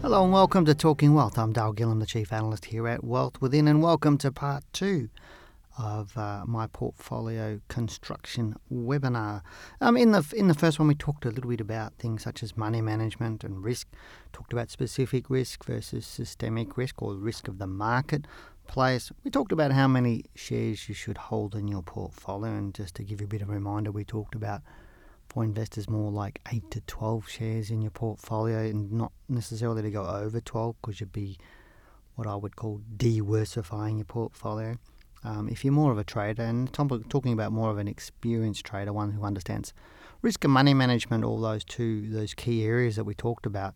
Hello and welcome to Talking Wealth. I'm Dale Gillham, the Chief Analyst here at Wealth Within, and welcome to part two of uh, my portfolio construction webinar. Um, in the in the first one, we talked a little bit about things such as money management and risk. Talked about specific risk versus systemic risk or risk of the marketplace. We talked about how many shares you should hold in your portfolio, and just to give you a bit of a reminder, we talked about for investors more like eight to twelve shares in your portfolio, and not necessarily to go over twelve because you'd be what I would call diversifying your portfolio. Um, if you're more of a trader, and talking about more of an experienced trader, one who understands risk and money management, all those two those key areas that we talked about.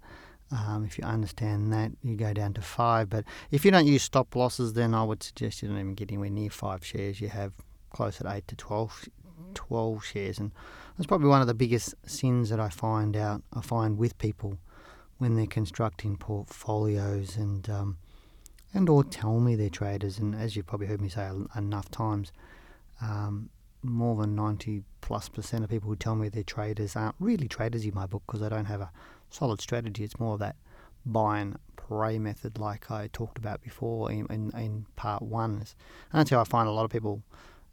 Um, if you understand that, you go down to five. But if you don't use stop losses, then I would suggest you don't even get anywhere near five shares. You have closer to eight to 12, 12 shares, and that's probably one of the biggest sins that I find out. I find with people when they're constructing portfolios and um, and or tell me they're traders. And as you've probably heard me say enough times, um, more than 90 plus percent of people who tell me they're traders aren't really traders in my book because they don't have a solid strategy. It's more of that buy and pray method, like I talked about before in, in, in part one. And that's how I find a lot of people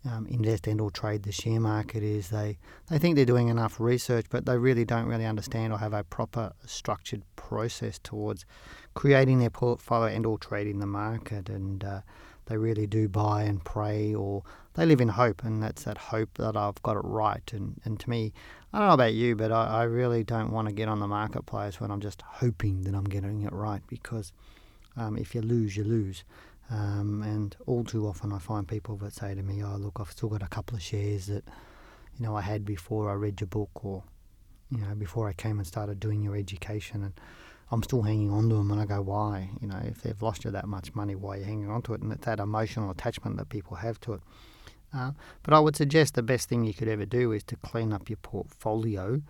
um, invest and or trade the share market is they, they think they're doing enough research, but they really don't really understand or have a proper structured process towards creating their portfolio and or trading the market. And uh, they really do buy and pray or they live in hope, and that's that hope that I've got it right. And, and to me, I don't know about you, but I, I really don't want to get on the marketplace when I'm just hoping that I'm getting it right because um, if you lose, you lose. Um, and all too often, I find people that say to me, "Oh, look, I've still got a couple of shares that, you know, I had before I read your book, or, you know, before I came and started doing your education, and I'm still hanging on to them." And I go, "Why? You know, if they've lost you that much money, why are you hanging on to it?" And it's that emotional attachment that people have to it. Uh, but I would suggest the best thing you could ever do is to clean up your portfolio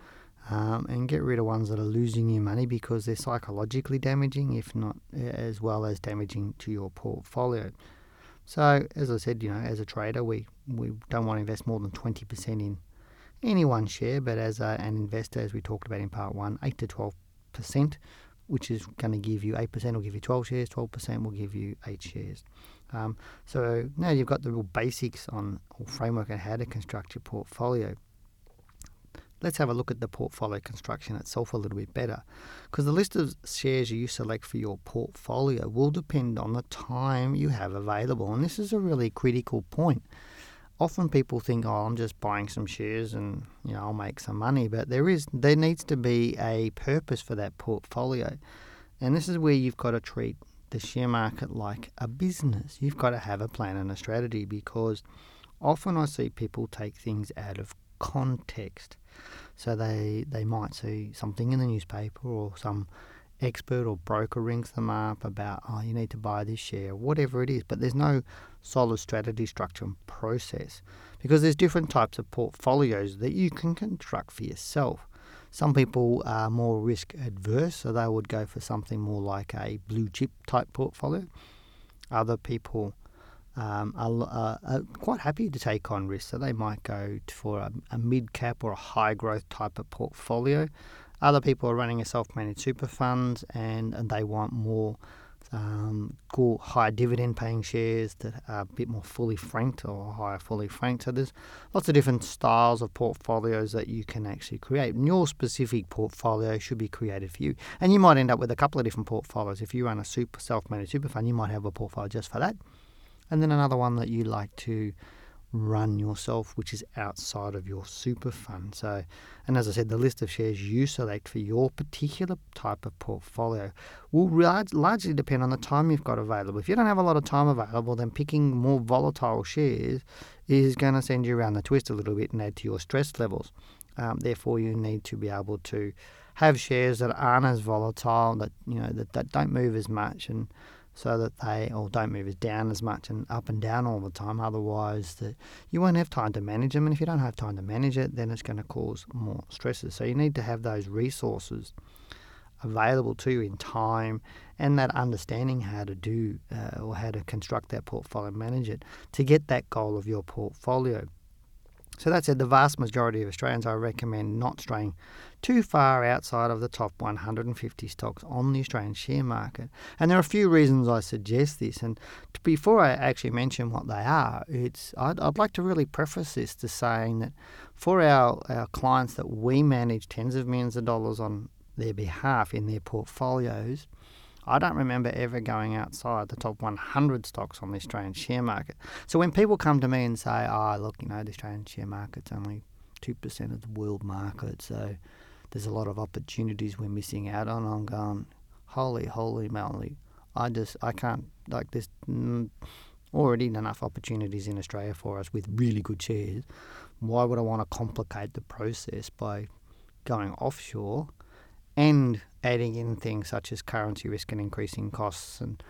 um, and get rid of ones that are losing you money because they're psychologically damaging, if not as well as damaging to your portfolio. So, as I said, you know, as a trader, we, we don't want to invest more than 20% in any one share, but as a, an investor, as we talked about in part one, 8 to 12%, which is going to give you 8% will give you 12 shares, 12% will give you 8 shares. Um, so now you've got the real basics on or framework on how to construct your portfolio let's have a look at the portfolio construction itself a little bit better. Because the list of shares you select for your portfolio will depend on the time you have available. And this is a really critical point. Often people think, oh, I'm just buying some shares and you know I'll make some money, but there is there needs to be a purpose for that portfolio. And this is where you've got to treat the share market like a business. You've got to have a plan and a strategy because often I see people take things out of context. So they they might see something in the newspaper or some expert or broker rings them up about oh you need to buy this share whatever it is. But there's no solid strategy structure and process because there's different types of portfolios that you can construct for yourself. Some people are more risk adverse so they would go for something more like a blue chip type portfolio. Other people um, are, are, quite happy to take on risk. So they might go for a, a mid cap or a high growth type of portfolio. Other people are running a self managed super fund and, and they want more um, cool high dividend paying shares that are a bit more fully franked or higher fully franked. So there's lots of different styles of portfolios that you can actually create. And your specific portfolio should be created for you. And you might end up with a couple of different portfolios. If you run a super self managed super fund, you might have a portfolio just for that and then another one that you like to run yourself, which is outside of your super fund. So, and as I said, the list of shares you select for your particular type of portfolio will largely depend on the time you've got available. If you don't have a lot of time available, then picking more volatile shares is going to send you around the twist a little bit and add to your stress levels. Um, therefore, you need to be able to have shares that aren't as volatile, that you know that, that don't move as much, and so that they or don't move as down as much and up and down all the time. Otherwise, the, you won't have time to manage them, and if you don't have time to manage it, then it's going to cause more stresses. So you need to have those resources available to you in time and that understanding how to do uh, or how to construct that portfolio manage it to get that goal of your portfolio. So that said, the vast majority of Australians I recommend not straying too far outside of the top 150 stocks on the Australian share market. And there are a few reasons I suggest this. And before I actually mention what they are, it's I'd, I'd like to really preface this to saying that for our, our clients that we manage tens of millions of dollars on their behalf in their portfolios, I don't remember ever going outside the top 100 stocks on the Australian share market. So when people come to me and say, oh, look, you know, the Australian share market's only 2% of the world market, so there's a lot of opportunities we're missing out on, I'm going, holy, holy moly. I just, I can't, like, there's already enough opportunities in Australia for us with really good shares. Why would I want to complicate the process by going offshore and adding in things such as currency risk and increasing costs and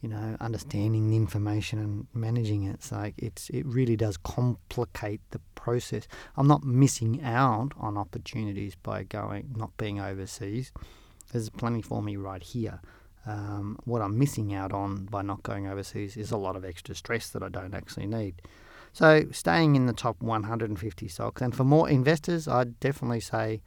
you know understanding the information and managing it. It's like it's it really does complicate the process. I'm not missing out on opportunities by going not being overseas. There's plenty for me right here. Um, what I'm missing out on by not going overseas is a lot of extra stress that I don't actually need. So staying in the top 150 stocks, and for more investors, I'd definitely say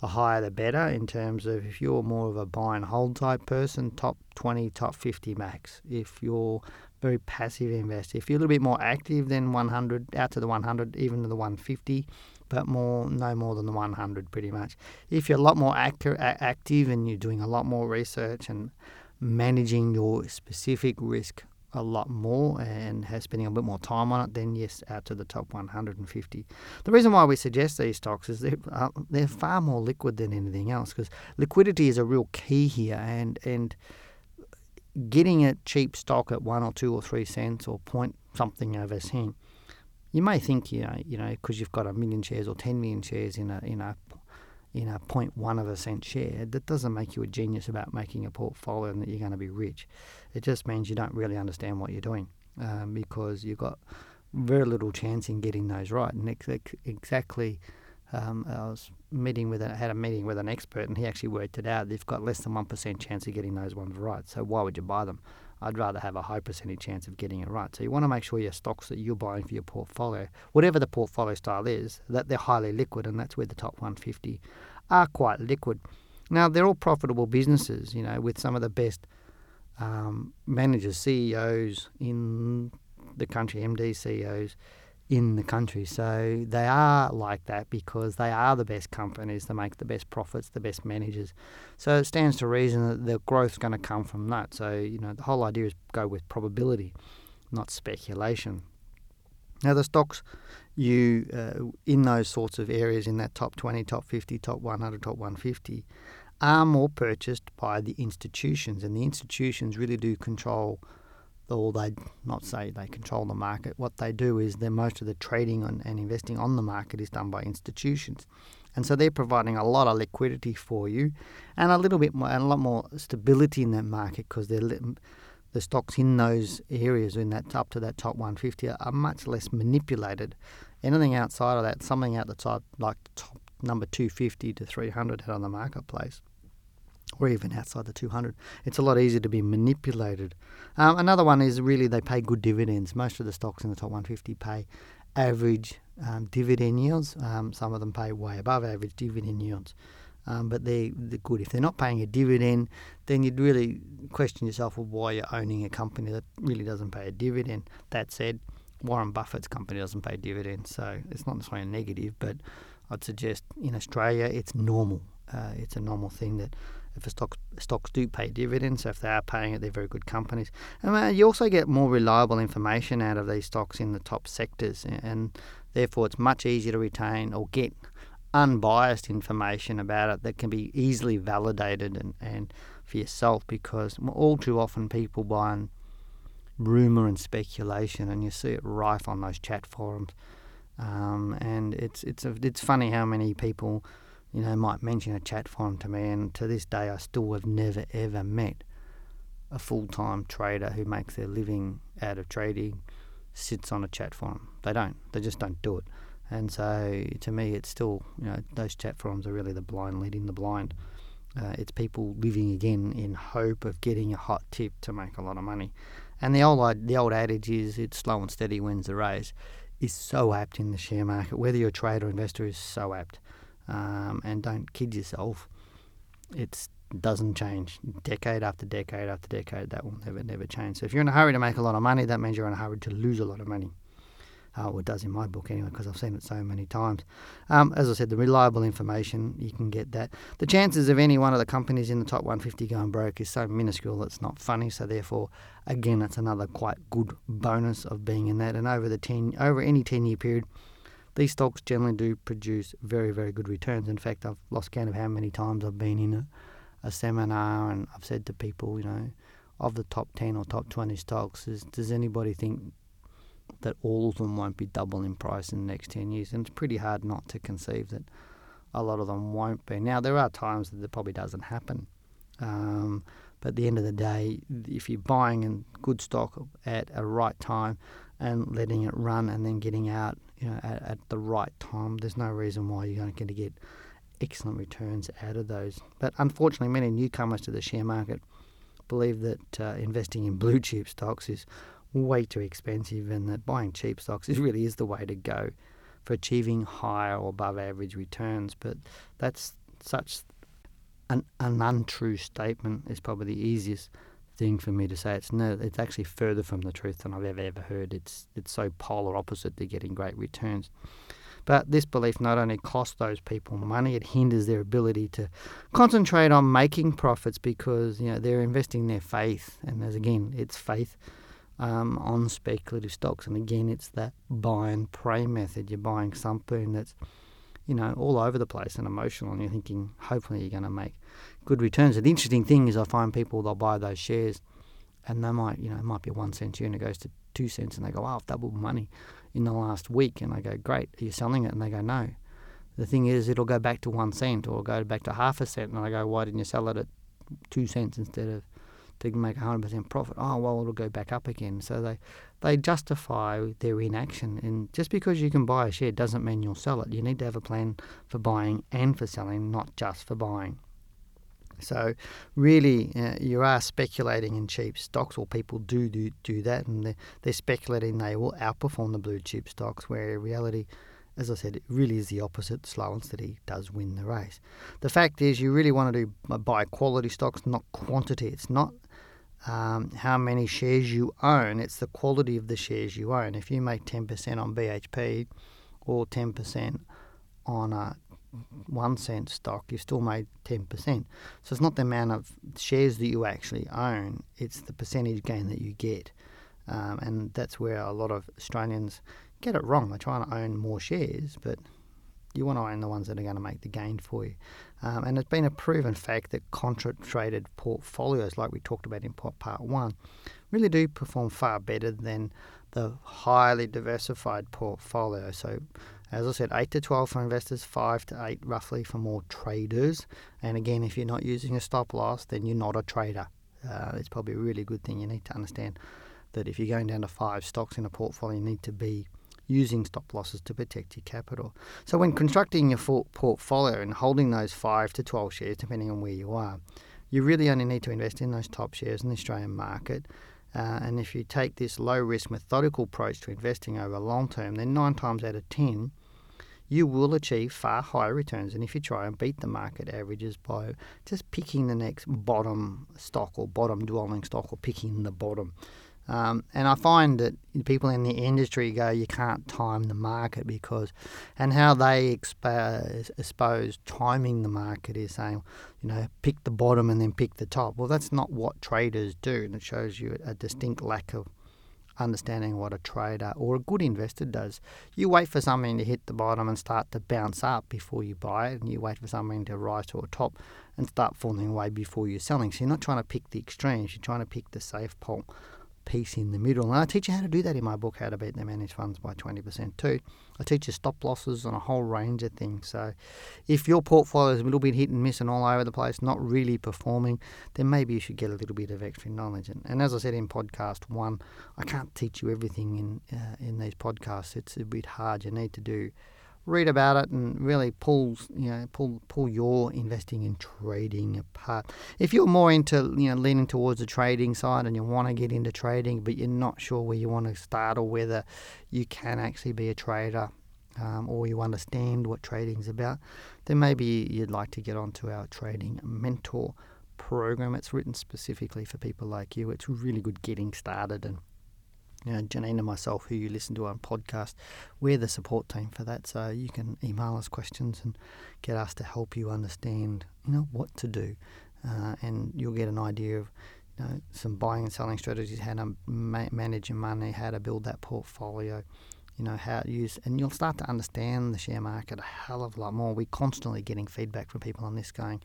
the higher the better in terms of if you're more of a buy and hold type person, top 20, top 50 max. If you're very passive investor, if you're a little bit more active than 100, out to the 100, even to the 150, but more, no more than the 100 pretty much. If you're a lot more ac- active and you're doing a lot more research and managing your specific risk a lot more and has spending a bit more time on it, then yes, out to the top 150. The reason why we suggest these stocks is they're, uh, they're far more liquid than anything else because liquidity is a real key here and and getting a cheap stock at one or two or three cents or point something over cent. You may think you know you know because you've got a million shares or 10 million shares in a in a in a 0.1 of a cent share, that doesn't make you a genius about making a portfolio and that you're going to be rich. It just means you don't really understand what you're doing um, because you've got very little chance in getting those right. And ex- exactly, um, I was meeting with a, had a meeting with an expert, and he actually worked it out. They've got less than one percent chance of getting those ones right. So why would you buy them? I'd rather have a high percentage chance of getting it right. So you want to make sure your stocks that you're buying for your portfolio, whatever the portfolio style is, that they're highly liquid, and that's where the top 150 are quite liquid. Now they're all profitable businesses, you know, with some of the best um, managers, CEOs in the country, MD CEOs in the country. So they are like that because they are the best companies that make the best profits, the best managers. So it stands to reason that the growth is going to come from that. So, you know, the whole idea is go with probability, not speculation. Now, the stocks you uh, in those sorts of areas in that top 20, top 50, top 100, top 150 are more purchased by the institutions, and the institutions really do control or they not say they control the market. What they do is that most of the trading and, and investing on the market is done by institutions, and so they're providing a lot of liquidity for you, and a little bit more and a lot more stability in that market because the stocks in those areas in that up to that top 150 are much less manipulated. Anything outside of that, something out the top like top number 250 to 300 out on the marketplace or even outside the 200. It's a lot easier to be manipulated. Um, another one is really they pay good dividends. Most of the stocks in the top 150 pay average um, dividend yields. Um, some of them pay way above average dividend yields. Um, but they, they're good. If they're not paying a dividend, then you'd really question yourself why you're owning a company that really doesn't pay a dividend. That said, Warren Buffett's company doesn't pay dividends, so it's not necessarily a negative, but I'd suggest in Australia it's normal. Uh, it's a normal thing that if a stock, stocks do pay dividends, so if they are paying it, they're very good companies. And uh, you also get more reliable information out of these stocks in the top sectors, and therefore it's much easier to retain or get unbiased information about it that can be easily validated and, and for yourself because all too often people buy on rumour and speculation and you see it rife on those chat forums. Um, and it's it's a, it's funny how many people you know, might mention a chat forum to me, and to this day, I still have never ever met a full time trader who makes their living out of trading sits on a chat forum. They don't. They just don't do it. And so to me, it's still, you know, those chat forums are really the blind leading the blind. Uh, it's people living again in hope of getting a hot tip to make a lot of money. And the old the old adage is it's slow and steady wins the race is so apt in the share market. Whether you're a trader or investor is so apt. Um, and don't kid yourself. It doesn't change decade after decade after decade. That will never never change. So if you're in a hurry to make a lot of money, that means you're in a hurry to lose a lot of money. Uh, it does in my book anyway, because I've seen it so many times. Um, as I said, the reliable information, you can get that. The chances of any one of the companies in the top 150 going broke is so minuscule it's not funny. So therefore, again, that's another quite good bonus of being in that. And over the 10, over any 10 year period, these stocks generally do produce very, very good returns. In fact, I've lost count of how many times I've been in a, a seminar and I've said to people, you know, of the top 10 or top 20 stocks, is, does anybody think that all of them won't be double in price in the next 10 years. And it's pretty hard not to conceive that a lot of them won't be. Now, there are times that it probably doesn't happen. Um, but at the end of the day, if you're buying in good stock at a right time and letting it run and then getting out you know, at, at the right time, there's no reason why you're not going to get excellent returns out of those. But unfortunately, many newcomers to the share market believe that uh, investing in blue chip stocks is way too expensive, and that buying cheap stocks is really is the way to go for achieving higher or above average returns. But that's such an, an untrue statement is probably the easiest thing for me to say. It's no, it's actually further from the truth than I've ever ever heard. It's it's so polar opposite to getting great returns. But this belief not only costs those people money, it hinders their ability to concentrate on making profits because you know they're investing their faith, and as again, it's faith um, on speculative stocks. And again, it's that buy and pray method. You're buying something that's, you know, all over the place and emotional, and you're thinking, hopefully, you're going to make good returns. And the interesting thing is, I find people they'll buy those shares, and they might, you know, it might be a one cent share and it goes to two cents, and they go, "Oh, I've doubled money in the last week," and I go, "Great, are you selling it?" And they go, "No." The thing is, it'll go back to one cent or go back to half a cent, and I go, "Why didn't you sell it at two cents instead of to make 100% profit. Oh, well, it'll go back up again. So they, they justify their inaction. And just because you can buy a share doesn't mean you'll sell it. You need to have a plan for buying and for selling, not just for buying. So, really, uh, you are speculating in cheap stocks, or people do do, do that, and they're, they're speculating they will outperform the blue chip stocks, where in reality, as I said, it really is the opposite. Slow and steady does win the race. The fact is, you really want to do buy quality stocks, not quantity. It's not um, how many shares you own, it's the quality of the shares you own. If you make 10% on BHP or 10% on a one cent stock, you've still made 10%. So it's not the amount of shares that you actually own, it's the percentage gain that you get. Um, and that's where a lot of Australians get it wrong. They're trying to own more shares, but you want to own the ones that are going to make the gain for you. Um, and it's been a proven fact that concentrated portfolios, like we talked about in part one, really do perform far better than the highly diversified portfolio. So, as I said, 8 to 12 for investors, 5 to 8 roughly for more traders. And again, if you're not using a stop loss, then you're not a trader. Uh, it's probably a really good thing. You need to understand that if you're going down to five stocks in a portfolio, you need to be using stop losses to protect your capital. So when constructing your portfolio and holding those 5 to 12 shares, depending on where you are, you really only need to invest in those top shares in the Australian market. Uh, and if you take this low risk methodical approach to investing over long term, then nine times out of 10, you will achieve far higher returns than if you try and beat the market averages by just picking the next bottom stock or bottom dwelling stock or picking the bottom. Um, and I find that people in the industry go, you can't time the market because, and how they expose, expose timing the market is saying, you know, pick the bottom and then pick the top. Well, that's not what traders do, and it shows you a distinct lack of understanding what a trader or a good investor does. You wait for something to hit the bottom and start to bounce up before you buy it, and you wait for something to rise to a top and start falling away before you're selling. So you're not trying to pick the extremes, you're trying to pick the safe pole piece in the middle. And I teach you how to do that in my book, How to Beat the Managed Funds by 20% too. I teach you stop losses on a whole range of things. So if your portfolio is a little bit hit and miss and all over the place, not really performing, then maybe you should get a little bit of extra knowledge. And, and as I said in podcast one, I can't teach you everything in, uh, in these podcasts. It's a bit hard. You need to do read about it and really pull you know pull pull your investing and trading apart. If you're more into you know leaning towards the trading side and you want to get into trading, but you're not sure where you want to start or whether you can actually be a trader. Um, or you understand what trading is about, then maybe you'd like to get onto our trading mentor program. It's written specifically for people like you. It's really good getting started and you know, Janine and myself, who you listen to on podcast, we're the support team for that. So you can email us questions and get us to help you understand, you know, what to do, uh, and you'll get an idea of, you know, some buying and selling strategies, how to ma- manage your money, how to build that portfolio, you know, how to use, and you'll start to understand the share market a hell of a lot more. We're constantly getting feedback from people on this, going,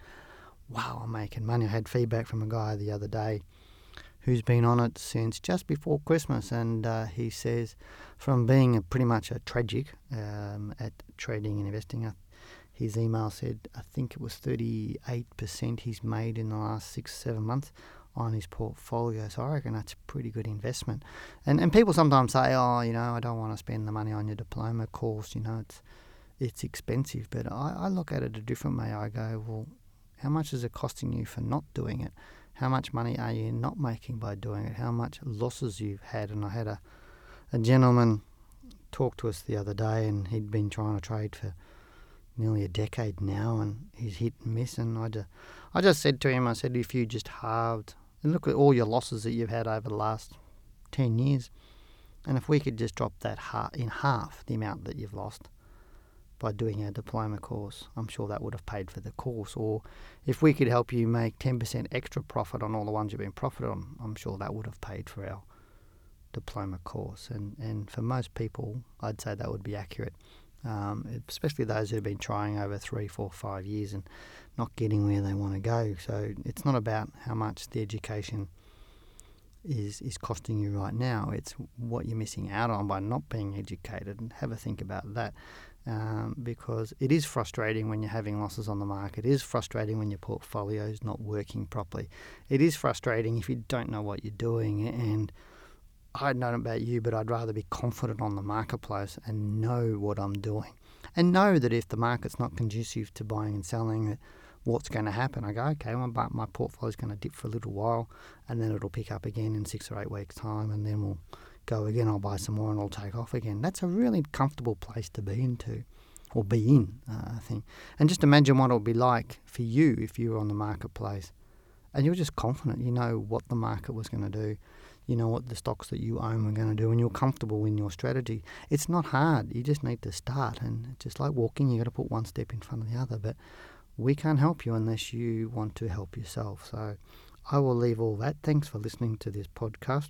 "Wow, I'm making money." I had feedback from a guy the other day who's been on it since just before Christmas, and uh, he says, from being a, pretty much a tragic um, at trading and investing, his email said I think it was 38% he's made in the last six seven months on his portfolio. So I reckon that's a pretty good investment. And and people sometimes say, oh, you know, I don't want to spend the money on your diploma course. You know, it's it's expensive. But I, I look at it a different way. I go, well, how much is it costing you for not doing it? how much money are you not making by doing it? How much losses you've had? And I had a, a gentleman talk to us the other day, and he'd been trying to trade for nearly a decade now, and he's hit and miss. And I just, I just said to him, I said, if you just halved, and look at all your losses that you've had over the last 10 years, and if we could just drop that in half the amount that you've lost, by doing a diploma course. I'm sure that would have paid for the course. Or if we could help you make 10% extra profit on all the ones you've been profited on, I'm sure that would have paid for our diploma course. And, and for most people, I'd say that would be accurate, um, especially those who've been trying over three, four, five years and not getting where they want to go. So it's not about how much the education is is costing you right now. It's what you're missing out on by not being educated, and have a think about that um, because it is frustrating when you're having losses on the market. It is frustrating when your portfolio is not working properly. It is frustrating if you don't know what you're doing. And I don't know about you, but I'd rather be confident on the marketplace and know what I'm doing. And know that if the market's not conducive to buying and selling, what's going to happen. I go, okay, well, but my portfolio is going to dip for a little while and then it'll pick up again in six or eight weeks' time and then we'll go again, I'll buy some more and I'll take off again. That's a really comfortable place to be into or be in, uh, I think. And just imagine what it would be like for you if you were on the marketplace and you're just confident, you know what the market was going to do, you know what the stocks that you own were going to do, and you're comfortable in your strategy. It's not hard, you just need to start. And it's just like walking, you got to put one step in front of the other. But we can't help you unless you want to help yourself. So I will leave all that. Thanks for listening to this podcast.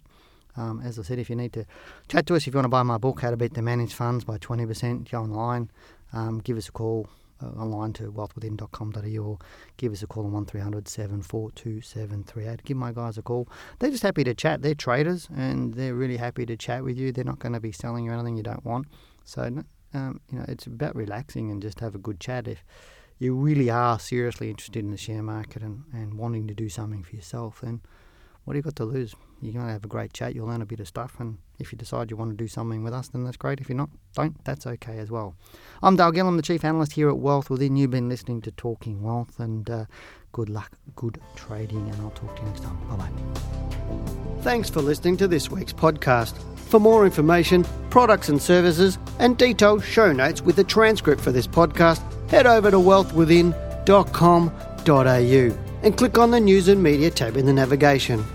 Um, as I said, if you need to chat to us, if you want to buy my book, How to Beat the Managed Funds by 20%, go online, um, give us a call uh, online to wealthwithin.com.au or give us a call on 1300 742 738. Give my guys a call. They're just happy to chat. They're traders and they're really happy to chat with you. They're not going to be selling you anything you don't want. So, um, you know, it's about relaxing and just have a good chat. If you really are seriously interested in the share market and, and wanting to do something for yourself, then what do you got to lose? You're going to have a great chat. You'll learn a bit of stuff. And if you decide you want to do something with us, then that's great. If you're not, don't. That's okay as well. I'm Dale Gillham, the Chief Analyst here at Wealth Within. You've been listening to Talking Wealth. And uh, good luck, good trading. And I'll talk to you next time. Bye bye. Thanks for listening to this week's podcast. For more information, products and services, and detailed show notes with a transcript for this podcast, head over to wealthwithin.com.au and click on the News and Media tab in the navigation.